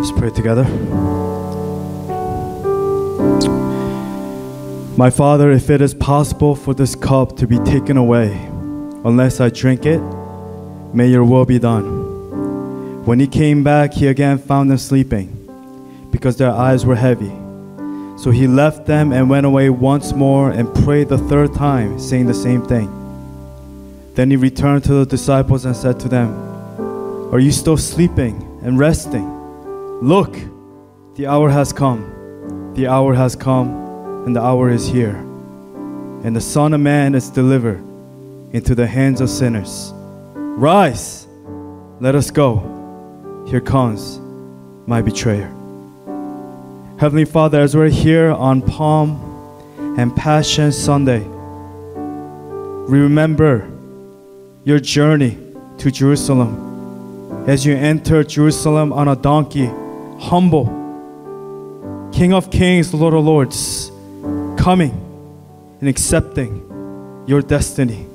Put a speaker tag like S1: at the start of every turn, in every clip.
S1: Let's pray together. My Father, if it is possible for this cup to be taken away, unless I drink it, may your will be done. When he came back, he again found them sleeping, because their eyes were heavy. So he left them and went away once more and prayed the third time, saying the same thing. Then he returned to the disciples and said to them, Are you still sleeping and resting? Look, the hour has come. The hour has come and the hour is here. And the Son of Man is delivered into the hands of sinners. Rise, let us go. Here comes my betrayer. Heavenly Father, as we're here on Palm and Passion Sunday, we remember your journey to Jerusalem. As you enter Jerusalem on a donkey, humble, King of Kings, Lord of Lords, coming and accepting your destiny.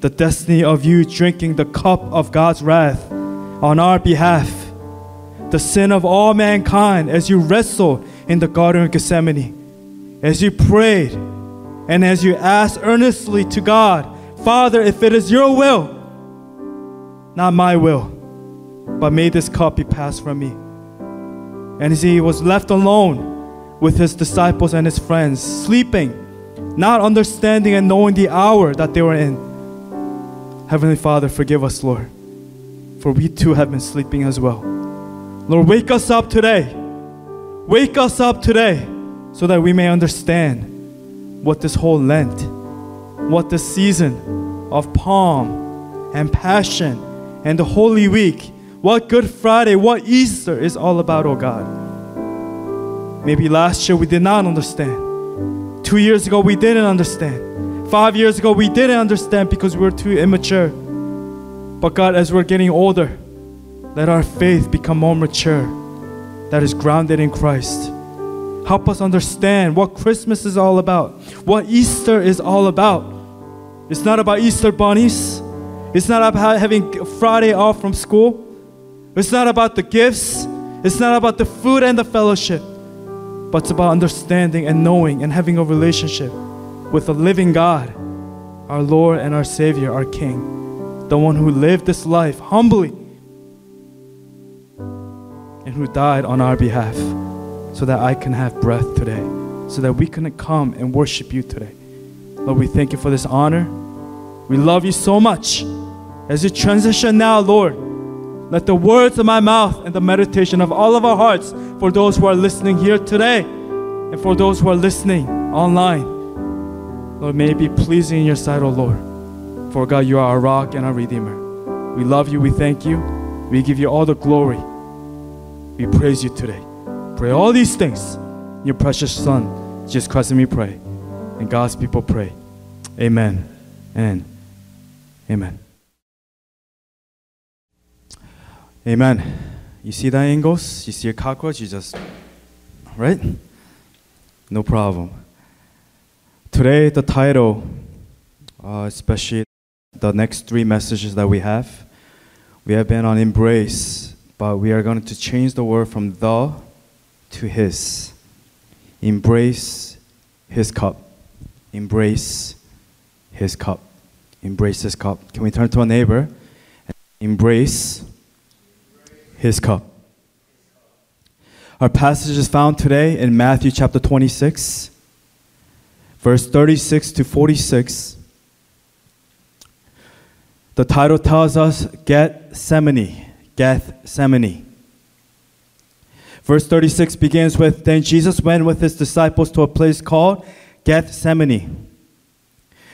S1: The destiny of you drinking the cup of God's wrath on our behalf. The sin of all mankind as you wrestled in the Garden of Gethsemane. As you prayed and as you asked earnestly to God, Father, if it is your will, not my will, but may this cup be passed from me. And he was left alone, with his disciples and his friends, sleeping, not understanding and knowing the hour that they were in. Heavenly Father, forgive us, Lord, for we too have been sleeping as well. Lord, wake us up today. Wake us up today so that we may understand what this whole Lent, what the season of palm and passion and the Holy Week, what Good Friday, what Easter is all about, oh God. Maybe last year we did not understand. Two years ago we didn't understand. Five years ago we didn't understand because we were too immature. But God, as we're getting older, let our faith become more mature, that is grounded in Christ. Help us understand what Christmas is all about, what Easter is all about. It's not about Easter bunnies. It's not about having Friday off from school. It's not about the gifts. It's not about the food and the fellowship but it's about understanding and knowing and having a relationship with the living God, our Lord and our Savior, our King, the one who lived this life humbly and who died on our behalf so that I can have breath today, so that we can come and worship you today. Lord, we thank you for this honor. We love you so much. As you transition now, Lord, let the words of my mouth and the meditation of all of our hearts for those who are listening here today and for those who are listening online, Lord, may it be pleasing in your sight, O Lord. For God, you are our rock and our redeemer. We love you, we thank you, we give you all the glory. We praise you today. Pray all these things in your precious Son, Jesus Christ, and we pray. And God's people pray. Amen and amen. Amen. You see that angles? You see a cockroach? You just, right? No problem. Today, the title, uh, especially the next three messages that we have, we have been on embrace, but we are going to change the word from the to his. Embrace his cup. Embrace his cup. Embrace his cup. Can we turn to a neighbor? and Embrace his cup. Our passage is found today in Matthew chapter 26, verse 36 to 46. The title tells us Gethsemane, Gethsemane. Verse 36 begins with Then Jesus went with his disciples to a place called Gethsemane.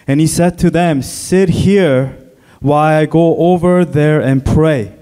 S1: And he said to them, Sit here while I go over there and pray.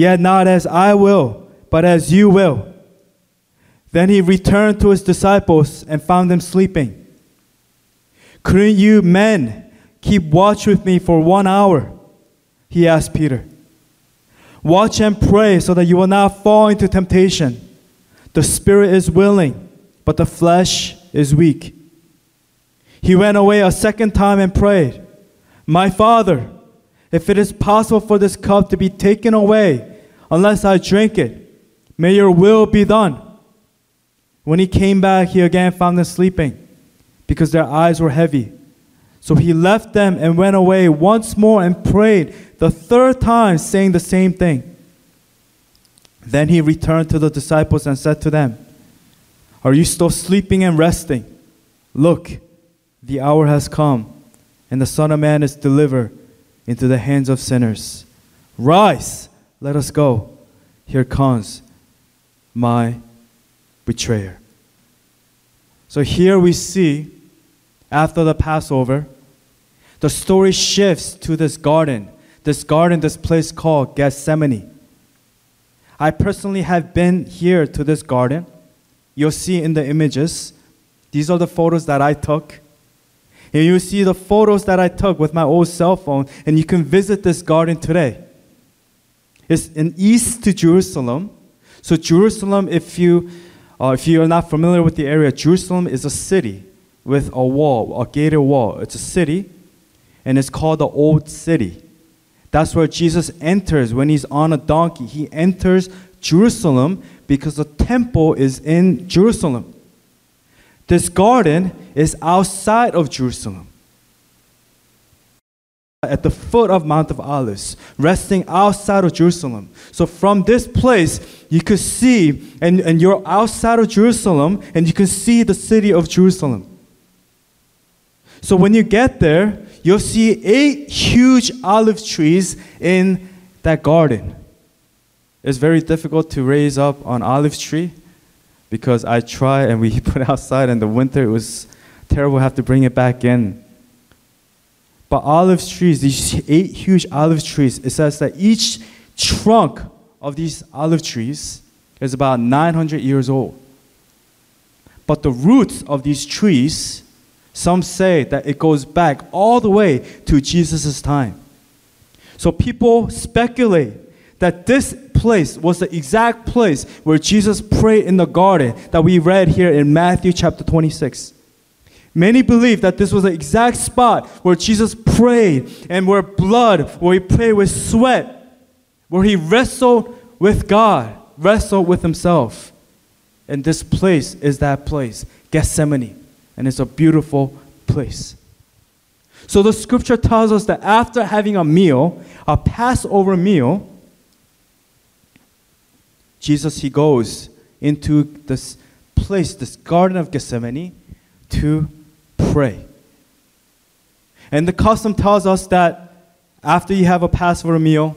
S1: Yet not as I will, but as you will. Then he returned to his disciples and found them sleeping. Couldn't you men keep watch with me for one hour? He asked Peter. Watch and pray so that you will not fall into temptation. The spirit is willing, but the flesh is weak. He went away a second time and prayed, My Father, if it is possible for this cup to be taken away, unless I drink it, may your will be done. When he came back, he again found them sleeping because their eyes were heavy. So he left them and went away once more and prayed the third time, saying the same thing. Then he returned to the disciples and said to them, Are you still sleeping and resting? Look, the hour has come, and the Son of Man is delivered into the hands of sinners. Rise, let us go. Here comes my betrayer. So here we see, after the Passover, the story shifts to this garden, this garden, this place called Gethsemane. I personally have been here to this garden. You'll see in the images, these are the photos that I took. And you see the photos that I took with my old cell phone, and you can visit this garden today. It's in east to Jerusalem. So Jerusalem, if you uh, if you are not familiar with the area, Jerusalem is a city with a wall, a gated wall. It's a city, and it's called the Old City. That's where Jesus enters when he's on a donkey. He enters Jerusalem because the temple is in Jerusalem. This garden is outside of Jerusalem at the foot of Mount of Olives, resting outside of Jerusalem. So from this place, you could see, and, and you're outside of Jerusalem, and you can see the city of Jerusalem. So when you get there, you'll see eight huge olive trees in that garden. It's very difficult to raise up an olive tree because I tried and we put it outside in the winter. It was terrible. have to bring it back in. But olive trees, these eight huge olive trees, it says that each trunk of these olive trees is about 900 years old. But the roots of these trees, some say that it goes back all the way to Jesus' time. So people speculate that this place was the exact place where Jesus prayed in the garden that we read here in Matthew chapter 26. Many believe that this was the exact spot where Jesus prayed and where blood, where he prayed with sweat, where he wrestled with God, wrestled with himself. And this place is that place, Gethsemane. And it's a beautiful place. So the scripture tells us that after having a meal, a Passover meal, Jesus he goes into this place, this garden of Gethsemane, to pray. And the custom tells us that after you have a Passover meal,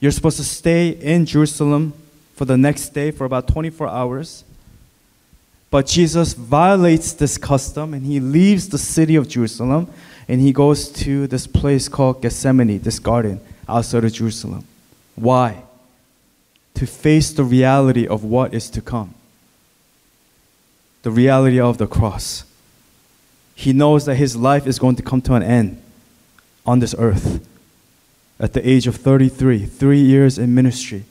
S1: you're supposed to stay in Jerusalem for the next day for about 24 hours. But Jesus violates this custom and he leaves the city of Jerusalem and he goes to this place called Gethsemane, this garden outside of Jerusalem. Why? To face the reality of what is to come, the reality of the cross he knows that his life is going to come to an end on this earth at the age of 33, three years in ministry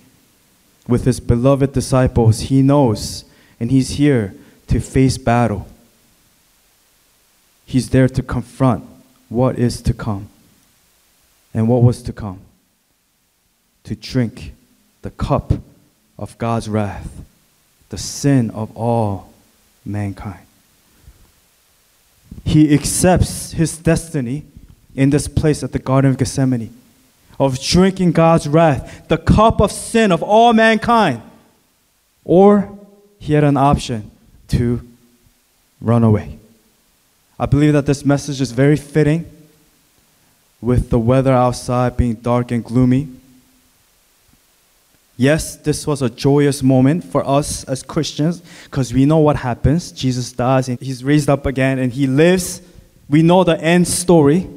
S1: with his beloved disciples. He knows, and he's here to face battle. He's there to confront what is to come and what was to come. To drink the cup of God's wrath, the sin of all mankind he accepts his destiny in this place at the Garden of Gethsemane of drinking God's wrath, the cup of sin of all mankind. Or he had an option to run away. I believe that this message is very fitting with the weather outside being dark and gloomy. Yes, this was a joyous moment for us as Christians because we know what happens. Jesus dies and he's raised up again and he lives. We know the end story.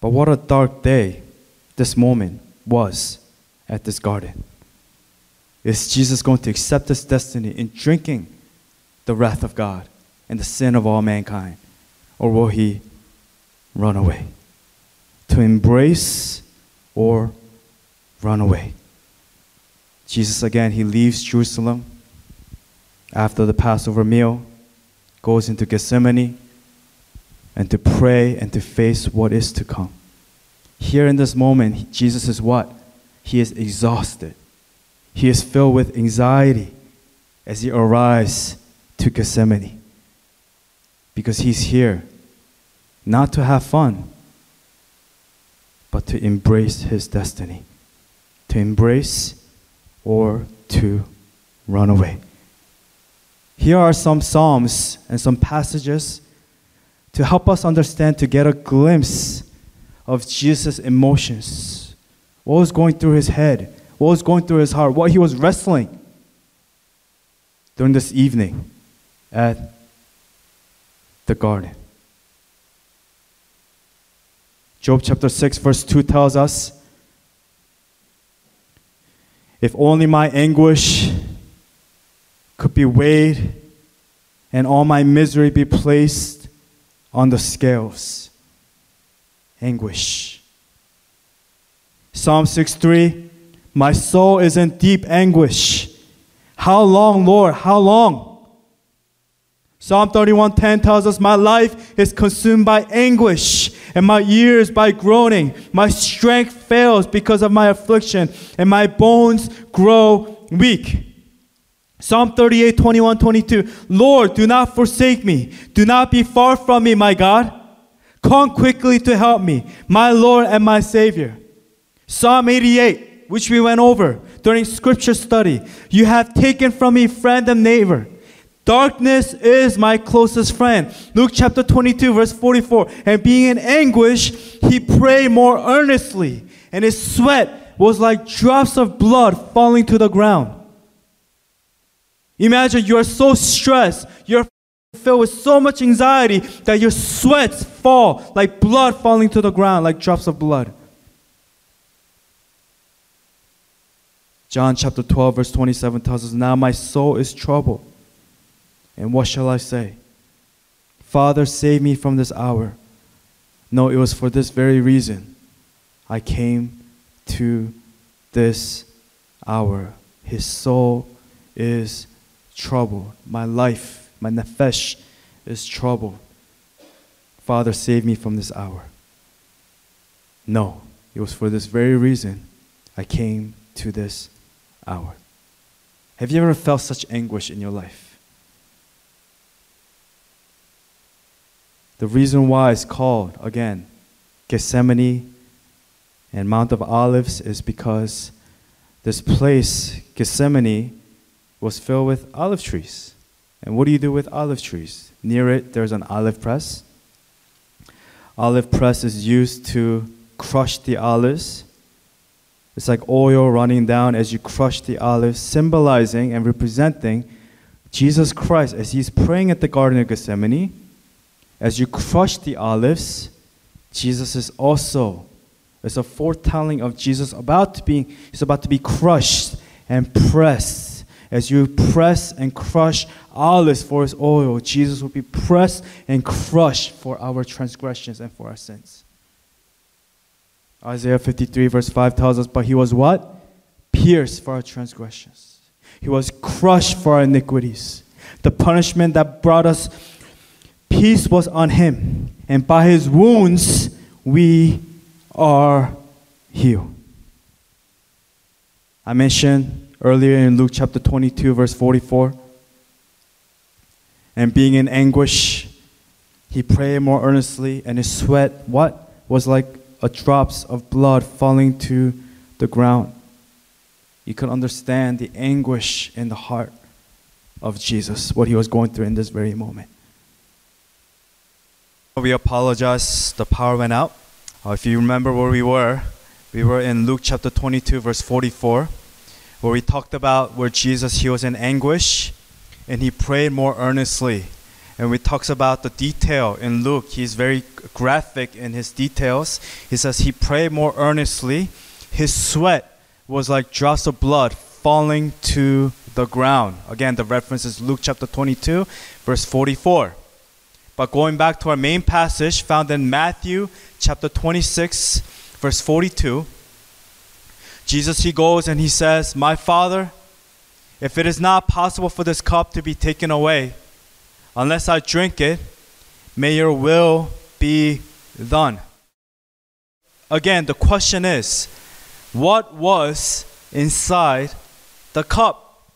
S1: But what a dark day this moment was at this garden. Is Jesus going to accept his destiny in drinking the wrath of God and the sin of all mankind? Or will he run away? To embrace or run away? Jesus, again, he leaves Jerusalem after the Passover meal, goes into Gethsemane, and to pray and to face what is to come. Here in this moment, Jesus is what? He is exhausted. He is filled with anxiety as he arrives to Gethsemane. Because he's here not to have fun, but to embrace his destiny. To embrace or to run away. Here are some Psalms and some passages to help us understand, to get a glimpse of Jesus' emotions. What was going through his head? What was going through his heart? What he was wrestling during this evening at the garden. Job chapter 6, verse 2 tells us if only my anguish could be weighed and all my misery be placed on the scales. Anguish. Psalm 6:3 My soul is in deep anguish. How long, Lord? How long? Psalm 31:10 tells us my life is consumed by anguish and my years by groaning. My strength fails because of my affliction and my bones grow weak. Psalm 38, 21, 22. Lord, do not forsake me. Do not be far from me, my God. Come quickly to help me, my Lord and my Savior. Psalm 88, which we went over during scripture study. You have taken from me friend and neighbor. Darkness is my closest friend. Luke chapter 22, verse 44. And being in anguish, he prayed more earnestly, and his sweat was like drops of blood falling to the ground. Imagine you are so stressed, you're filled with so much anxiety that your sweats fall like blood falling to the ground, like drops of blood. John chapter 12, verse 27 tells us, Now my soul is troubled. And what shall I say? Father, save me from this hour. No, it was for this very reason I came to this hour. His soul is troubled. My life, my nefesh is troubled. Father, save me from this hour. No, it was for this very reason I came to this hour. Have you ever felt such anguish in your life? The reason why it's called, again, Gethsemane and Mount of Olives is because this place, Gethsemane, was filled with olive trees. And what do you do with olive trees? Near it, there's an olive press. Olive press is used to crush the olives. It's like oil running down as you crush the olives, symbolizing and representing Jesus Christ as he's praying at the Garden of Gethsemane. As you crush the olives, Jesus is also, it's a foretelling of Jesus about to be, he's about to be crushed and pressed as you press and crush olives for his oil, Jesus will be pressed and crushed for our transgressions and for our sins. Isaiah 53, verse 5 tells us, But he was what? Pierced for our transgressions, he was crushed for our iniquities. The punishment that brought us peace was on him, and by his wounds we are healed. I mentioned earlier in Luke chapter 22, verse 44. And being in anguish, he prayed more earnestly, and his sweat, what? Was like a drops of blood falling to the ground. You can understand the anguish in the heart of Jesus, what he was going through in this very moment. We apologize, the power went out. Uh, if you remember where we were, we were in Luke chapter 22, verse 44 where we talked about where Jesus he was in anguish and he prayed more earnestly. And we talks about the detail in Luke. He's very graphic in his details. He says he prayed more earnestly. His sweat was like drops of blood falling to the ground. Again, the reference is Luke chapter 22, verse 44. But going back to our main passage found in Matthew chapter 26, verse 42, Jesus he goes and he says, "My Father, if it is not possible for this cup to be taken away unless I drink it, may your will be done." Again, the question is, what was inside the cup?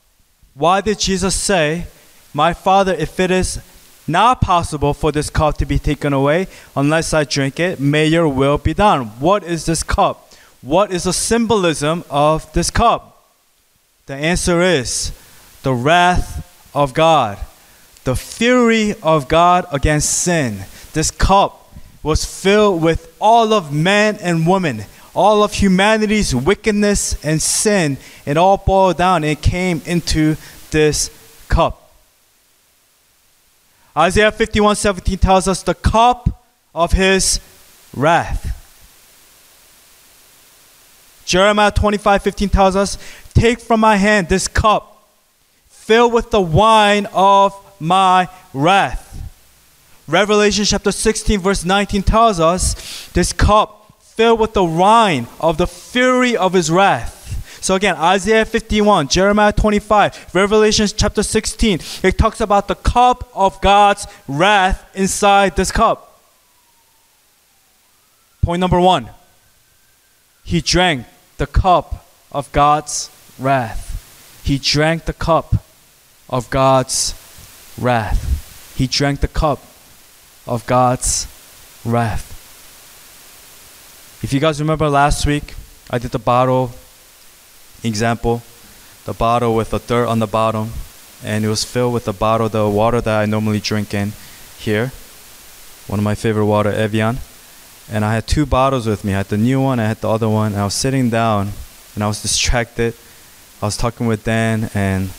S1: Why did Jesus say, "My Father, if it is not possible for this cup to be taken away unless I drink it. May your will be done. What is this cup? What is the symbolism of this cup? The answer is the wrath of God, the fury of God against sin. This cup was filled with all of man and woman, all of humanity's wickedness and sin. It all boiled down and came into this cup. Isaiah 51 17 tells us the cup of his wrath. Jeremiah 25 15 tells us, Take from my hand this cup, filled with the wine of my wrath. Revelation chapter 16, verse 19 tells us, This cup filled with the wine of the fury of his wrath. So again, Isaiah 51, Jeremiah 25, Revelation chapter 16, it talks about the cup of God's wrath inside this cup. Point number one He drank the cup of God's wrath. He drank the cup of God's wrath. He drank the cup of God's wrath. If you guys remember last week, I did the bottle example, the bottle with the dirt on the bottom, and it was filled with the bottle, the water that I normally drink in here. One of my favorite water, Evian. And I had two bottles with me. I had the new one, I had the other one. I was sitting down and I was distracted. I was talking with Dan and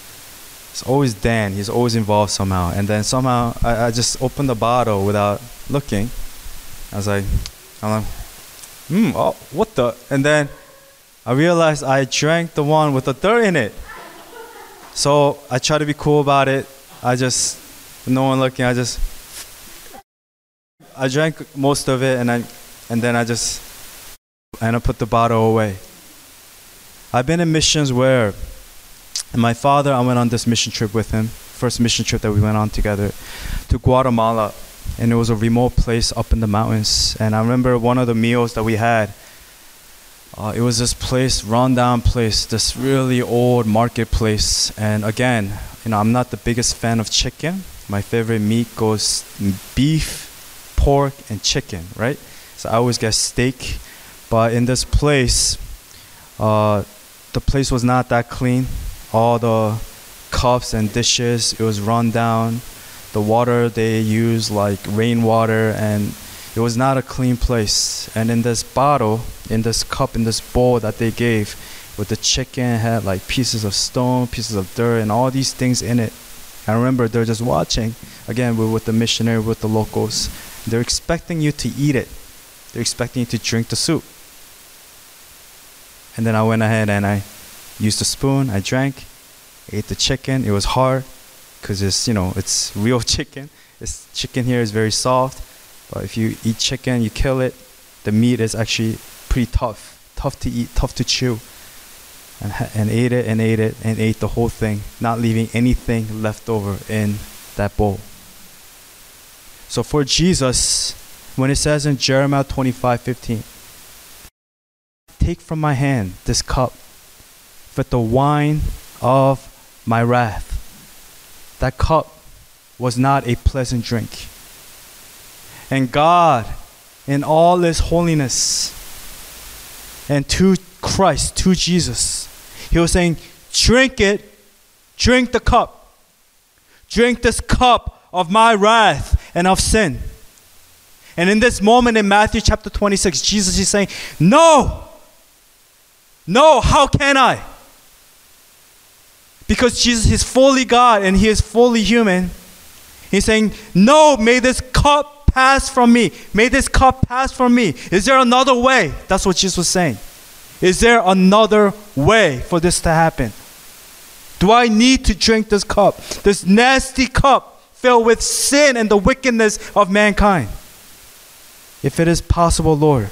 S1: it's always Dan. He's always involved somehow. And then somehow I, I just opened the bottle without looking. I was like, I'm like, hmm, oh, what the? And then I realized I drank the one with the dirt in it. So I tried to be cool about it. I just, no one looking, I just, I drank most of it and I, and then I just, and I put the bottle away. I've been in missions where my father, I went on this mission trip with him, first mission trip that we went on together to Guatemala. And it was a remote place up in the mountains. And I remember one of the meals that we had uh, it was this place, rundown place, this really old marketplace. And again, you know, I'm not the biggest fan of chicken. My favorite meat goes beef, pork, and chicken, right? So I always get steak. But in this place, uh, the place was not that clean. All the cups and dishes, it was run down. The water they used like rainwater and it was not a clean place. And in this bottle, in this cup, in this bowl that they gave, with the chicken had like pieces of stone, pieces of dirt, and all these things in it. I remember they're just watching. Again, we're with the missionary, with the locals. They're expecting you to eat it. They're expecting you to drink the soup. And then I went ahead and I used a spoon. I drank, ate the chicken. It was hard because it's you know it's real chicken. This chicken here is very soft. But if you eat chicken, you kill it, the meat is actually pretty tough, tough to eat, tough to chew. And, and ate it and ate it and ate the whole thing, not leaving anything left over in that bowl. So for Jesus, when it says in Jeremiah 25 15, take from my hand this cup with the wine of my wrath. That cup was not a pleasant drink. And God, in all His holiness, and to Christ, to Jesus, He was saying, Drink it, drink the cup, drink this cup of my wrath and of sin. And in this moment in Matthew chapter 26, Jesus is saying, No, no, how can I? Because Jesus is fully God and He is fully human. He's saying, No, may this cup pass from me. May this cup pass from me. Is there another way? That's what Jesus was saying. Is there another way for this to happen? Do I need to drink this cup? This nasty cup filled with sin and the wickedness of mankind? If it is possible, Lord,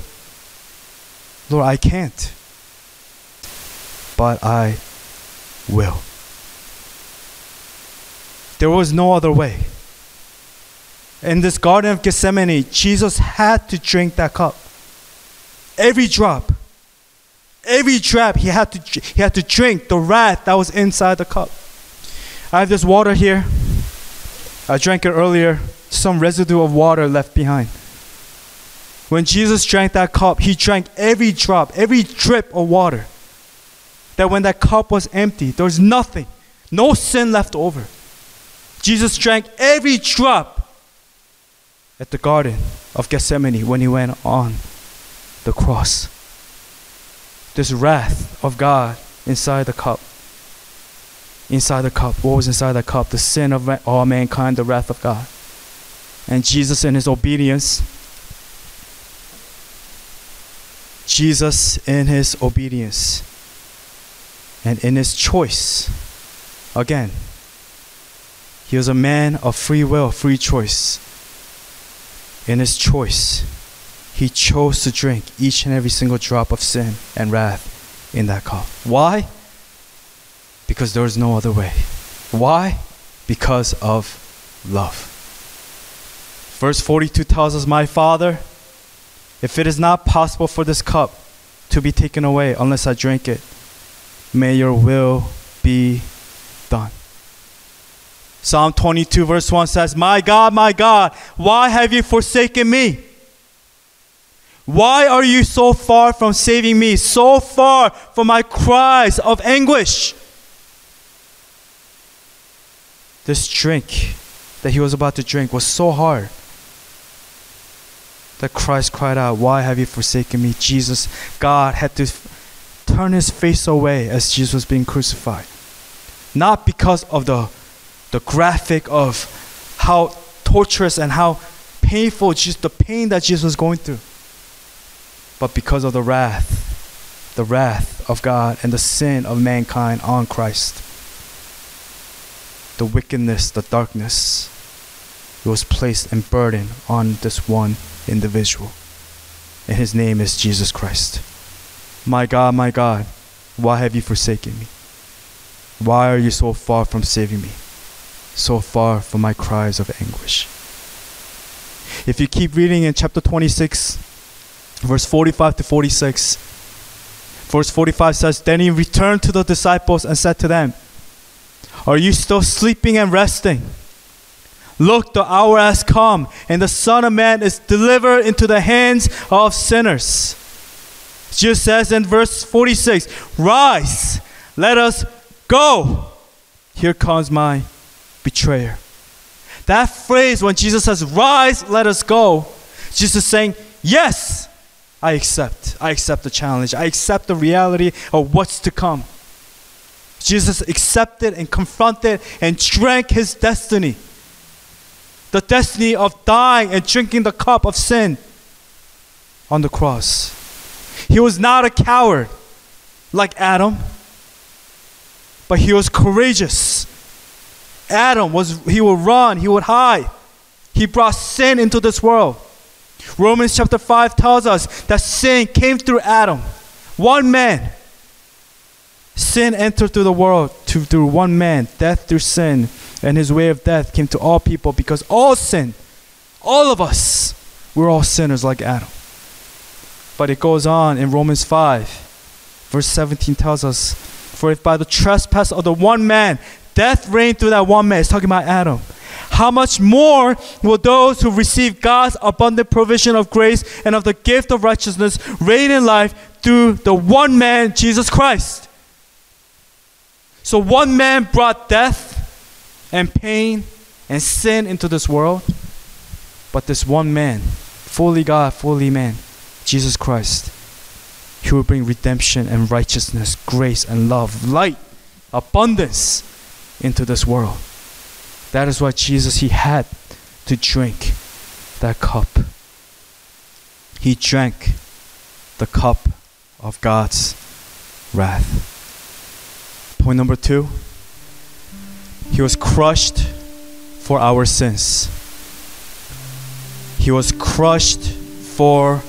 S1: Lord, I can't. But I will. There was no other way. In this Garden of Gethsemane, Jesus had to drink that cup. Every drop. Every drop he had to he had to drink the wrath that was inside the cup. I have this water here. I drank it earlier. Some residue of water left behind. When Jesus drank that cup, he drank every drop, every drip of water. That when that cup was empty, there was nothing, no sin left over. Jesus drank every drop at the Garden of Gethsemane when he went on the cross. This wrath of God inside the cup. Inside the cup. What was inside the cup? The sin of all mankind, the wrath of God. And Jesus, in his obedience, Jesus, in his obedience and in his choice, again, he was a man of free will, free choice. In his choice, he chose to drink each and every single drop of sin and wrath in that cup. Why? Because there is no other way. Why? Because of love. Verse 42 tells us, My Father, if it is not possible for this cup to be taken away unless I drink it, may your will be done. Psalm 22, verse 1 says, My God, my God, why have you forsaken me? Why are you so far from saving me, so far from my cries of anguish? This drink that he was about to drink was so hard that Christ cried out, Why have you forsaken me? Jesus, God had to turn his face away as Jesus was being crucified. Not because of the, the graphic of how torturous and how painful just the pain that Jesus was going through, but because of the wrath, the wrath of God and the sin of mankind on Christ. The wickedness, the darkness, it was placed and burden on this one individual. And his name is Jesus Christ. My God, my God, why have you forsaken me? Why are you so far from saving me? So far from my cries of anguish. If you keep reading in chapter 26, verse 45 to 46, verse 45 says, Then he returned to the disciples and said to them, Are you still sleeping and resting? Look, the hour has come, and the Son of Man is delivered into the hands of sinners. Jesus says in verse 46 Rise, let us go. Here comes my betrayer. That phrase, when Jesus says, Rise, let us go, Jesus is saying, Yes, I accept. I accept the challenge. I accept the reality of what's to come. Jesus accepted and confronted and drank his destiny the destiny of dying and drinking the cup of sin on the cross. He was not a coward like Adam, but he was courageous. Adam was he would run, he would hide. He brought sin into this world. Romans chapter 5 tells us that sin came through Adam. One man. Sin entered through the world to, through one man, death through sin and his way of death came to all people because all sin, all of us, we're all sinners like Adam. But it goes on in Romans 5, verse 17 tells us, For if by the trespass of the one man death reigned through that one man, it's talking about Adam, how much more will those who receive God's abundant provision of grace and of the gift of righteousness reign in life through the one man, Jesus Christ? So one man brought death and pain and sin into this world. But this one man, fully God, fully man, Jesus Christ, he will bring redemption and righteousness, grace and love, light, abundance into this world. That is why Jesus, he had to drink that cup. He drank the cup of God's wrath. Point number two He was crushed for our sins. He was crushed for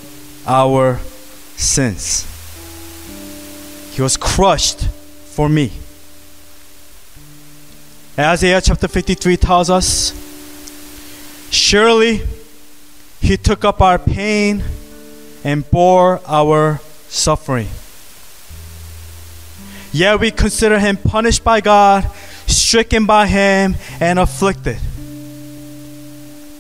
S1: our sins. He was crushed for me. Isaiah chapter 53 tells us Surely he took up our pain and bore our suffering. Yet we consider him punished by God, stricken by him, and afflicted.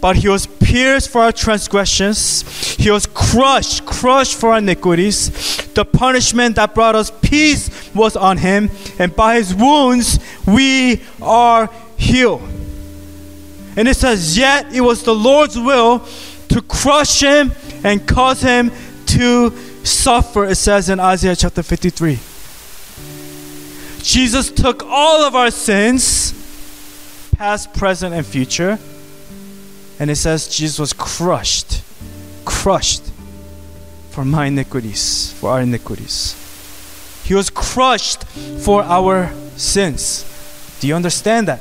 S1: But he was pierced for our transgressions, he was crushed, crushed for our iniquities. The punishment that brought us peace was on him, and by his wounds we are healed. And it says, Yet it was the Lord's will to crush him and cause him to suffer, it says in Isaiah chapter 53. Jesus took all of our sins, past, present, and future. And it says Jesus was crushed, crushed for my iniquities, for our iniquities. He was crushed for our sins. Do you understand that?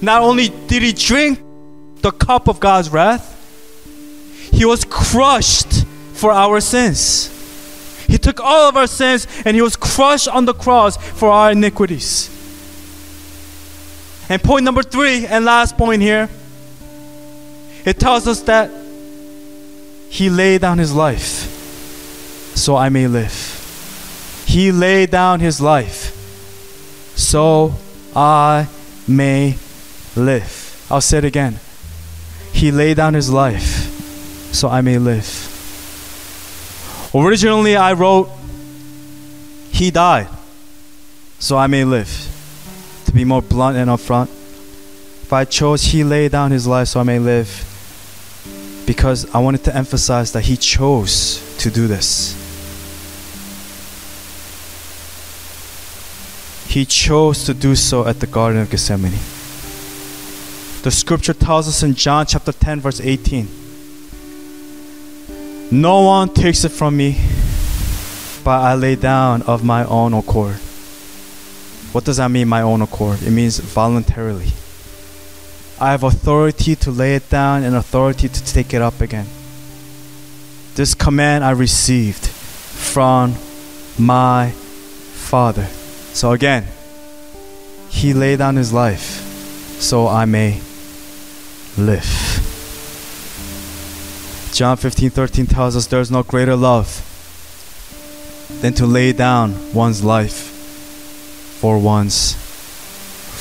S1: Not only did he drink the cup of God's wrath, he was crushed for our sins. He took all of our sins and he was crushed on the cross for our iniquities. And point number three, and last point here, it tells us that he laid down his life so I may live. He laid down his life so I may live. I'll say it again. He laid down his life so I may live. Originally, I wrote, He died so I may live. To be more blunt and upfront, if I chose He laid down His life so I may live, because I wanted to emphasize that He chose to do this. He chose to do so at the Garden of Gethsemane. The scripture tells us in John chapter 10, verse 18 No one takes it from me, but I lay down of my own accord. What does that mean, my own accord? It means voluntarily. I have authority to lay it down and authority to take it up again. This command I received from my Father. So again, He laid down His life so I may live. John 15 13 tells us there's no greater love than to lay down one's life for one's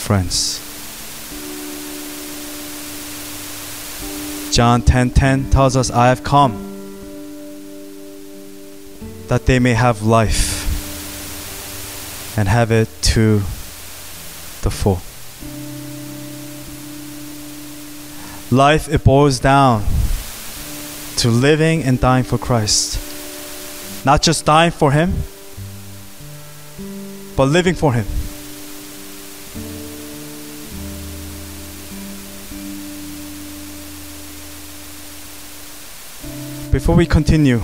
S1: friends. John 10:10 10, 10 tells us I have come that they may have life and have it to the full. Life it boils down to living and dying for Christ. Not just dying for him, but living for him. Before we continue,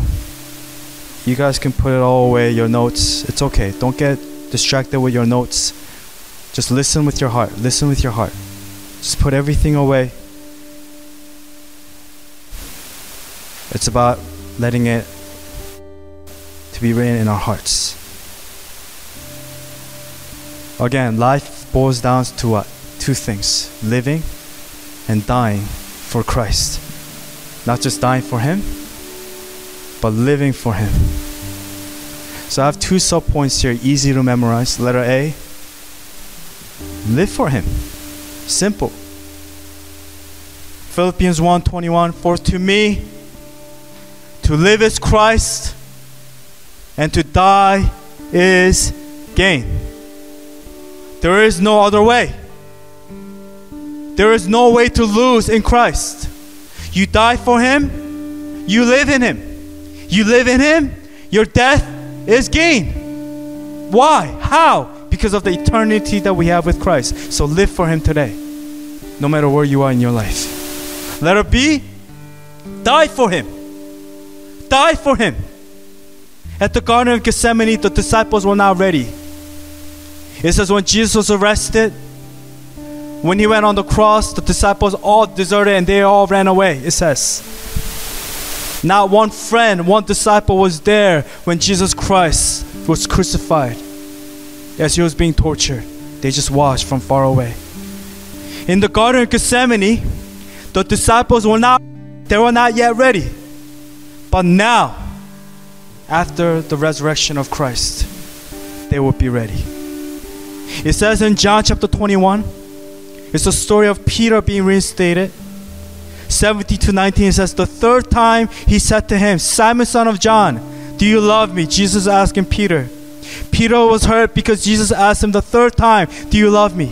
S1: you guys can put it all away, your notes. It's okay. Don't get distracted with your notes. Just listen with your heart. Listen with your heart. Just put everything away. It's about letting it to be written in our hearts. Again, life boils down to what? Two things living and dying for Christ. Not just dying for Him, but living for Him. So I have two sub points here, easy to memorize. Letter A live for Him. Simple. Philippians 1 21 For to me, to live is Christ, and to die is gain. There is no other way. There is no way to lose in Christ. You die for Him, you live in Him. You live in Him, your death is gain. Why? How? Because of the eternity that we have with Christ. So live for Him today, no matter where you are in your life. Let it be, die for Him. Die for Him. At the Garden of Gethsemane, the disciples were not ready. It says when Jesus was arrested, When he went on the cross, the disciples all deserted and they all ran away, it says. Not one friend, one disciple was there when Jesus Christ was crucified as he was being tortured. They just watched from far away. In the Garden of Gethsemane, the disciples were not they were not yet ready. But now, after the resurrection of Christ, they will be ready. It says in John chapter 21, it's a story of Peter being reinstated. 70 to 19 it says, The third time he said to him, Simon, son of John, do you love me? Jesus asking Peter. Peter was hurt because Jesus asked him the third time, Do you love me?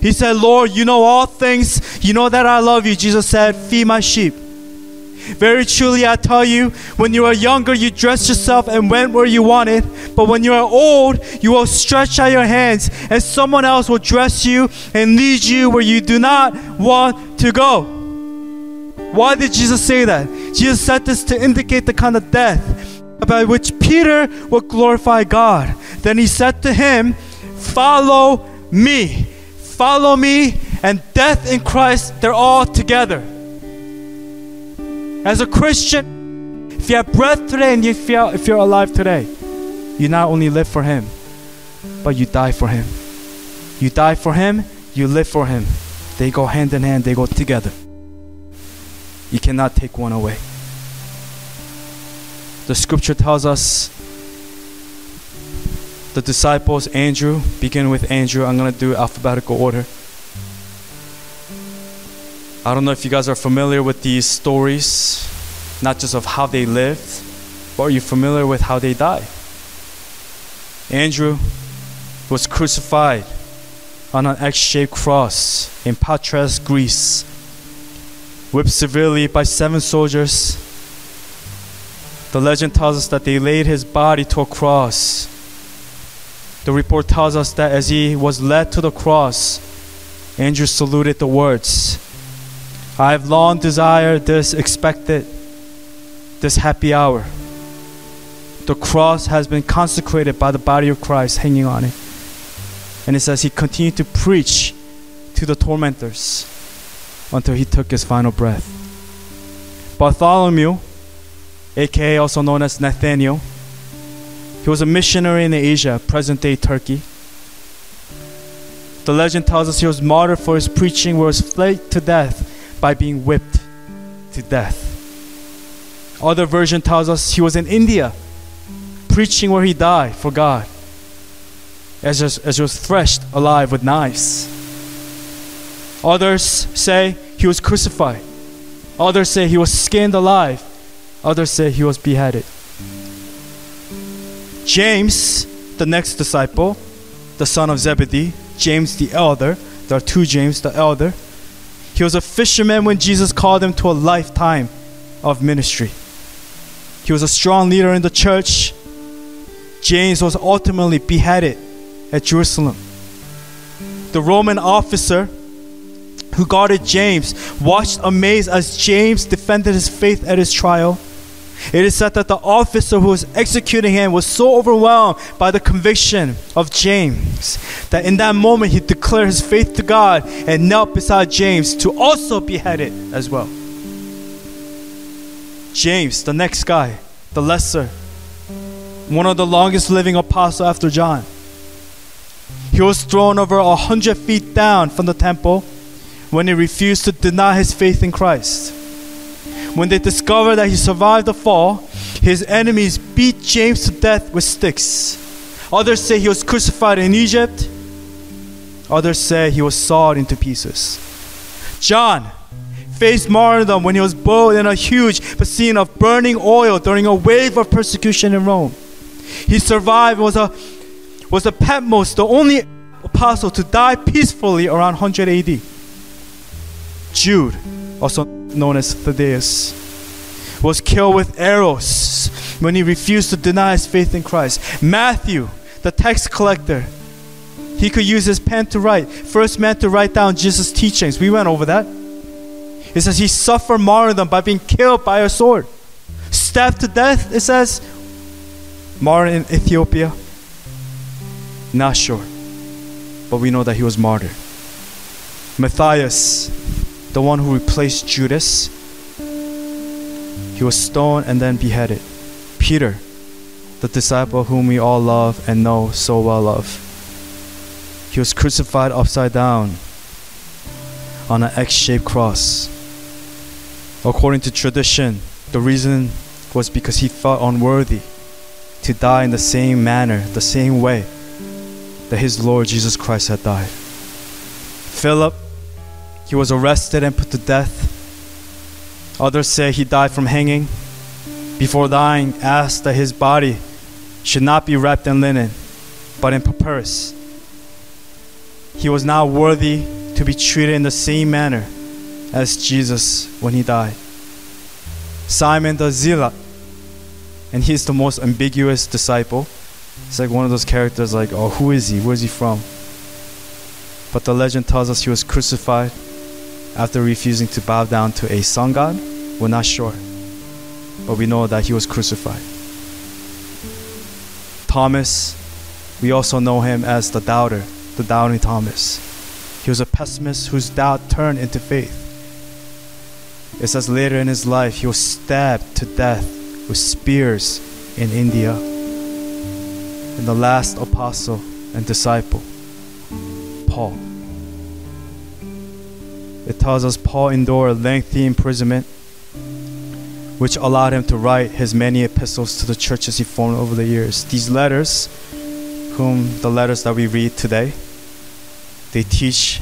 S1: He said, Lord, you know all things. You know that I love you. Jesus said, Feed my sheep. Very truly, I tell you, when you are younger, you dressed yourself and went where you wanted. But when you are old, you will stretch out your hands, and someone else will dress you and lead you where you do not want to go. Why did Jesus say that? Jesus said this to indicate the kind of death by which Peter would glorify God. Then he said to him, Follow me. Follow me, and death in Christ, they're all together. As a Christian, if you have breath today and if you're, if you're alive today, you not only live for Him, but you die for Him. You die for Him, you live for Him. They go hand in hand, they go together. You cannot take one away. The scripture tells us the disciples, Andrew, begin with Andrew. I'm going to do alphabetical order. I don't know if you guys are familiar with these stories, not just of how they lived, but are you familiar with how they died? Andrew was crucified on an X shaped cross in Patras, Greece, whipped severely by seven soldiers. The legend tells us that they laid his body to a cross. The report tells us that as he was led to the cross, Andrew saluted the words I have long desired this, expected this happy hour. The cross has been consecrated by the body of Christ hanging on it. And it says he continued to preach to the tormentors until he took his final breath. Bartholomew, aka also known as Nathaniel, he was a missionary in Asia, present day Turkey. The legend tells us he was martyred for his preaching, where he was flayed to death by being whipped to death. Other version tells us he was in India preaching where he died for God as, as he was threshed alive with knives. Others say he was crucified. Others say he was skinned alive. Others say he was beheaded. James, the next disciple, the son of Zebedee, James the elder, there are two James the elder, he was a fisherman when Jesus called him to a lifetime of ministry. He was a strong leader in the church. James was ultimately beheaded at Jerusalem. The Roman officer who guarded James watched amazed as James defended his faith at his trial. It is said that the officer who was executing him was so overwhelmed by the conviction of James that in that moment he declared his faith to God and knelt beside James to also be beheaded as well. James, the next guy, the lesser, one of the longest living apostles after John. He was thrown over a hundred feet down from the temple when he refused to deny his faith in Christ. When they discovered that he survived the fall, his enemies beat James to death with sticks. Others say he was crucified in Egypt. Others say he was sawed into pieces. John faced martyrdom when he was boiled in a huge basin of burning oil during a wave of persecution in Rome. He survived was a was a Patmos, the only apostle to die peacefully around 100 AD. Jude, also known as Thaddeus, was killed with arrows when he refused to deny his faith in Christ. Matthew, the tax collector, he could use his pen to write. First man to write down Jesus' teachings. We went over that. It says he suffered martyrdom by being killed by a sword. Stabbed to death, it says. Martyred in Ethiopia. Not sure. But we know that he was martyred. Matthias, the one who replaced Judas, he was stoned and then beheaded. Peter, the disciple whom we all love and know so well of, he was crucified upside down on an X shaped cross. According to tradition, the reason was because he felt unworthy to die in the same manner, the same way that his Lord Jesus Christ had died. Philip, he was arrested and put to death. Others say he died from hanging. Before dying, asked that his body should not be wrapped in linen, but in papyrus. He was not worthy to be treated in the same manner as Jesus when he died. Simon the Zealot, and he's the most ambiguous disciple. It's like one of those characters, like, oh, who is he? Where's he from? But the legend tells us he was crucified after refusing to bow down to a sun god. We're not sure, but we know that he was crucified. Thomas, we also know him as the doubter, the doubting Thomas. He was a pessimist whose doubt turned into faith. It says later in his life, he was stabbed to death with spears in India. And the last apostle and disciple, Paul. It tells us Paul endured a lengthy imprisonment, which allowed him to write his many epistles to the churches he formed over the years. These letters, whom the letters that we read today, they teach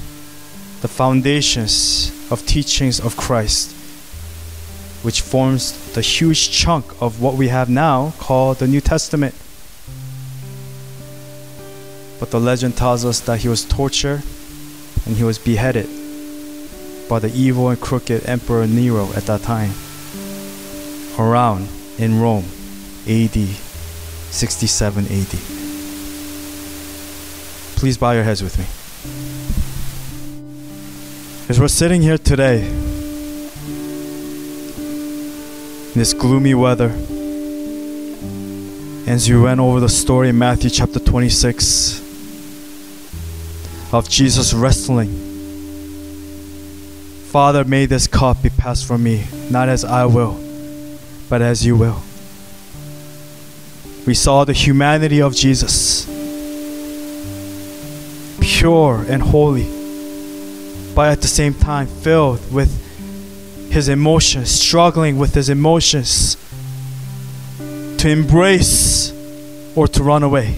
S1: the foundations of teachings of Christ, which forms the huge chunk of what we have now called the New Testament. But the legend tells us that he was tortured and he was beheaded by the evil and crooked Emperor Nero at that time, around in Rome, AD 67 AD. Please bow your heads with me. As we're sitting here today, in this gloomy weather, as you went over the story in Matthew chapter 26 of Jesus wrestling, Father, may this cup be passed from me, not as I will, but as you will. We saw the humanity of Jesus, pure and holy but at the same time filled with his emotions, struggling with his emotions to embrace or to run away.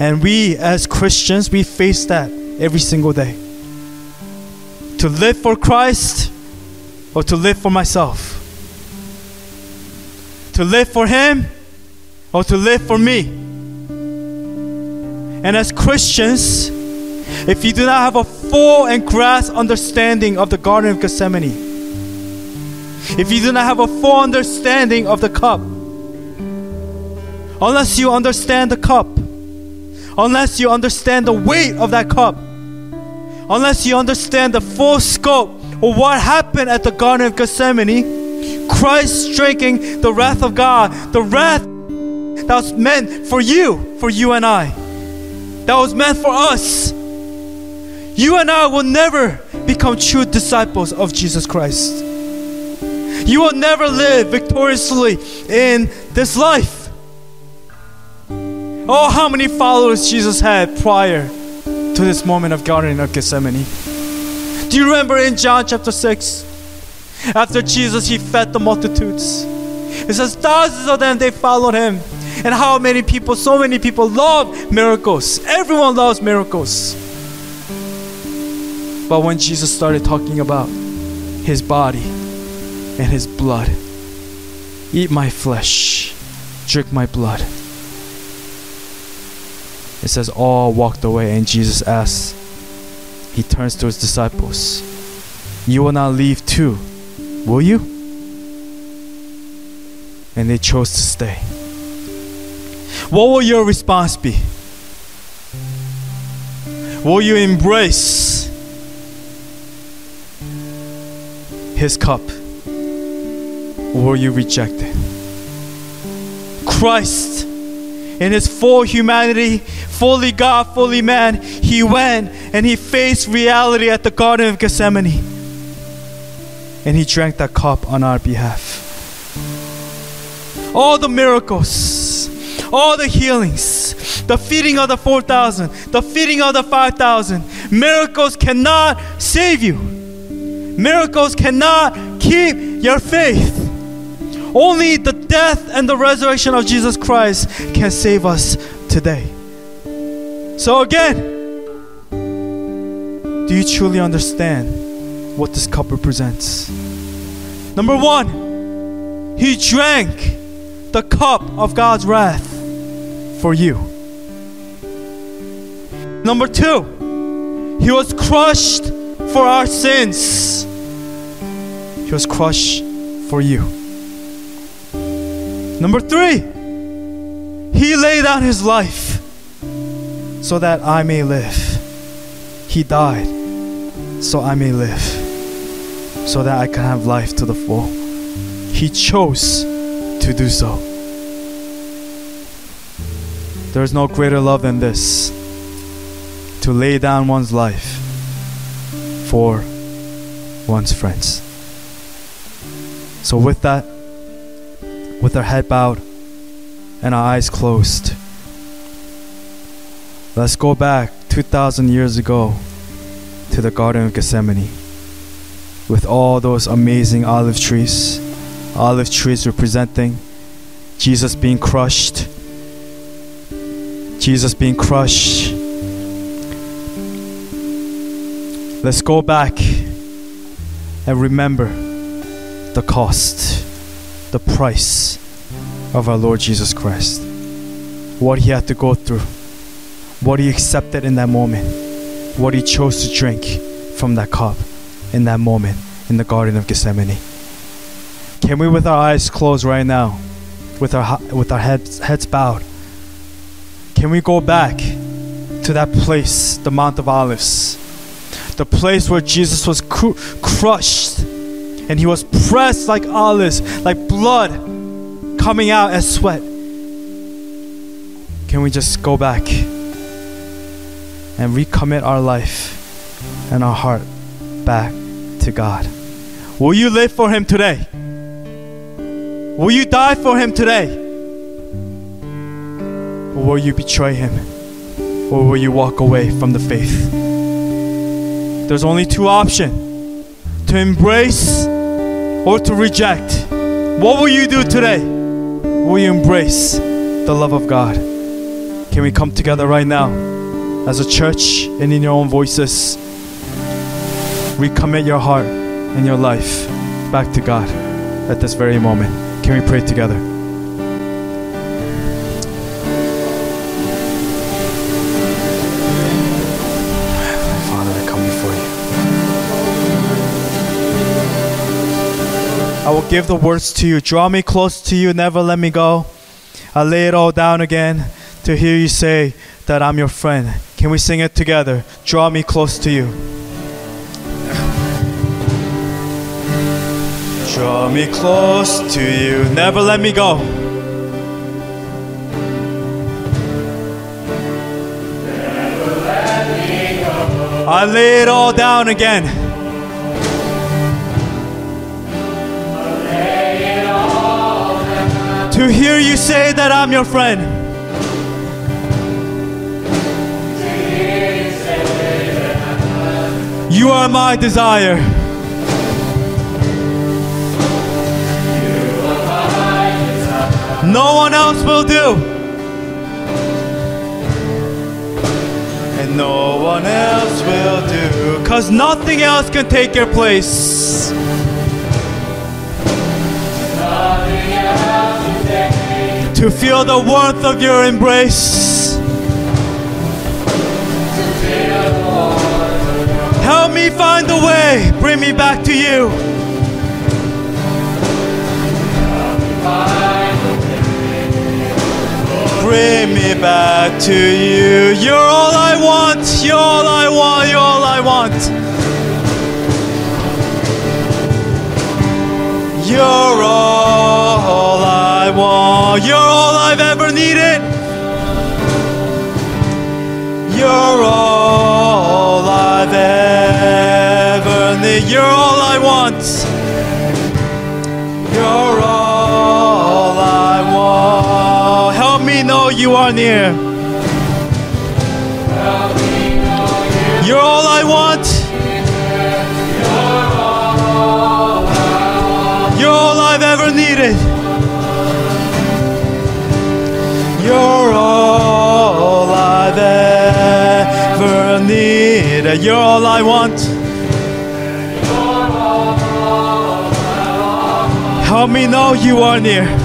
S1: And we as Christians, we face that every single day. To live for Christ or to live for myself. To live for Him or to live for me. And as Christians, if you do not have a full and grasp understanding of the Garden of Gethsemane, if you do not have a full understanding of the cup, unless you understand the cup, unless you understand the weight of that cup, unless you understand the full scope of what happened at the Garden of Gethsemane, Christ drinking the wrath of God, the wrath that was meant for you, for you and I, that was meant for us you and I will never become true disciples of Jesus Christ. You will never live victoriously in this life. Oh, how many followers Jesus had prior to this moment of Garden of Gethsemane. Do you remember in John chapter 6? After Jesus, he fed the multitudes. It says thousands of them, they followed him. And how many people, so many people love miracles. Everyone loves miracles. But when Jesus started talking about his body and his blood, eat my flesh, drink my blood. It says all walked away, and Jesus asks, he turns to his disciples, You will not leave too, will you? And they chose to stay. What will your response be? Will you embrace his cup or will you reject it. Christ in his full humanity, fully God, fully man, he went and he faced reality at the Garden of Gethsemane. And he drank that cup on our behalf. All the miracles, all the healings, the feeding of the 4,000, the feeding of the 5,000, miracles cannot save you. Miracles cannot keep your faith. Only the death and the resurrection of Jesus Christ can save us today. So, again, do you truly understand what this cup represents? Number one, he drank the cup of God's wrath for you. Number two, he was crushed for our sins. He was crushed for you. Number three, he laid down his life so that I may live. He died so I may live, so that I can have life to the full. He chose to do so. There is no greater love than this to lay down one's life for one's friends. So, with that, with our head bowed and our eyes closed, let's go back 2,000 years ago to the Garden of Gethsemane with all those amazing olive trees, olive trees representing Jesus being crushed. Jesus being crushed. Let's go back and remember the cost, the price of our Lord Jesus Christ. What he had to go through, what he accepted in that moment, what he chose to drink from that cup in that moment in the Garden of Gethsemane. Can we, with our eyes closed right now, with our, with our heads, heads bowed, can we go back to that place, the Mount of Olives, the place where Jesus was cru- crushed and he was pressed like olives, like blood coming out as sweat? Can we just go back and recommit our life and our heart back to God? Will you live for Him today? Will you die for Him today? Or will you betray Him? Or will you walk away from the faith? There's only two options to embrace or to reject. What will you do today? Will you embrace the love of God? Can we come together right now as a church and in your own voices? Recommit your heart and your life back to God at this very moment. Can we pray together? Give the words to you. Draw me close to you, never let me go. I lay it all down again to hear you say that I'm your friend. Can we sing it together? Draw me close to you. Draw me close to you, never let me go. Never let me go. I lay it all down again. To hear you say that I'm your friend. You are my desire. No one else will do. And no one else will do. Cause nothing else can take your place. To feel the warmth of your embrace. Help me find the way. Bring me back to you. Bring me back to you. You're all I want. You're all I want. You're all I want. You're all I want. You're all I've ever needed. You're all I've ever needed. You're all I want. You're all I want. Help me know you are near. You're all I want. You're all I want. Help me know you are near.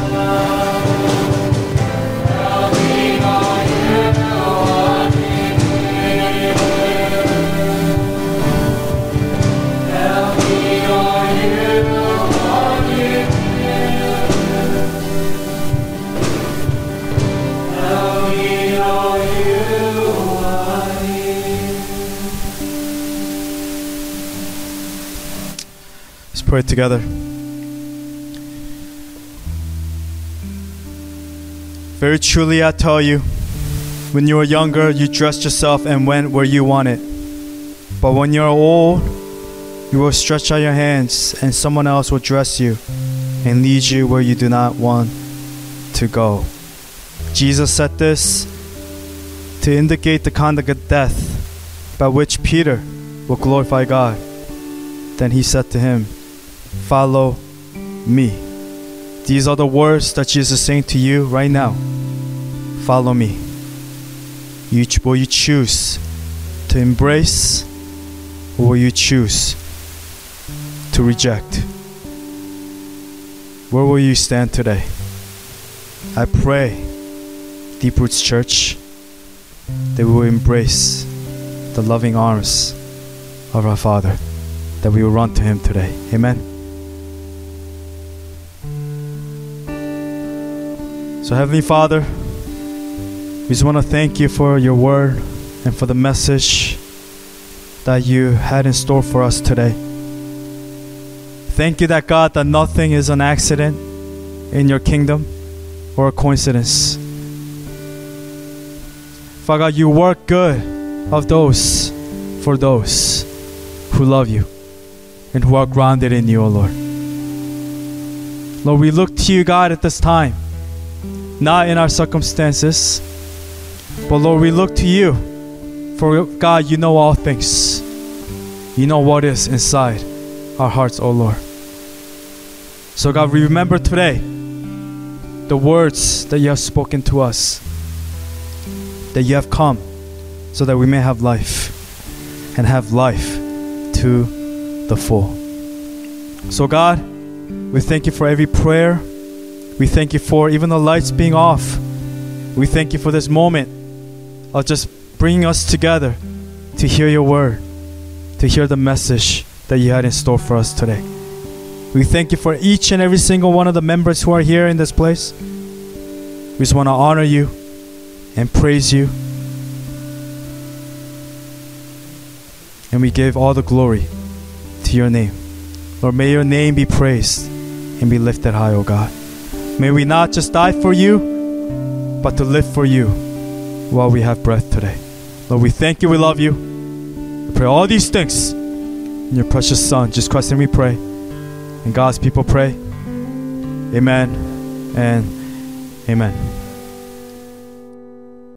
S1: Pray together. Very truly, I tell you, when you were younger, you dressed yourself and went where you wanted. But when you're old, you will stretch out your hands, and someone else will dress you and lead you where you do not want to go. Jesus said this to indicate the conduct of death by which Peter will glorify God. Then he said to him, Follow me. These are the words that Jesus is saying to you right now. Follow me. You, will you choose to embrace or will you choose to reject? Where will you stand today? I pray, Deep Roots Church, that we will embrace the loving arms of our Father, that we will run to Him today. Amen. So, Heavenly Father, we just want to thank you for your word and for the message that you had in store for us today. Thank you that God, that nothing is an accident in your kingdom or a coincidence. Father God, you work good of those for those who love you and who are grounded in you, O Lord. Lord, we look to you, God, at this time, not in our circumstances, but Lord, we look to you. For God, you know all things. You know what is inside our hearts, O Lord. So, God, we remember today the words that you have spoken to us, that you have come so that we may have life and have life to the full. So, God, we thank you for every prayer. We thank you for even the lights being off. We thank you for this moment of just bringing us together to hear your word, to hear the message that you had in store for us today. We thank you for each and every single one of the members who are here in this place. We just want to honor you and praise you. And we give all the glory to your name. Lord, may your name be praised and be lifted high, O God. May we not just die for you, but to live for you while we have breath today. Lord, we thank you, we love you. We pray all these things in your precious Son, Jesus Christ, and we pray. And God's people pray. Amen and amen.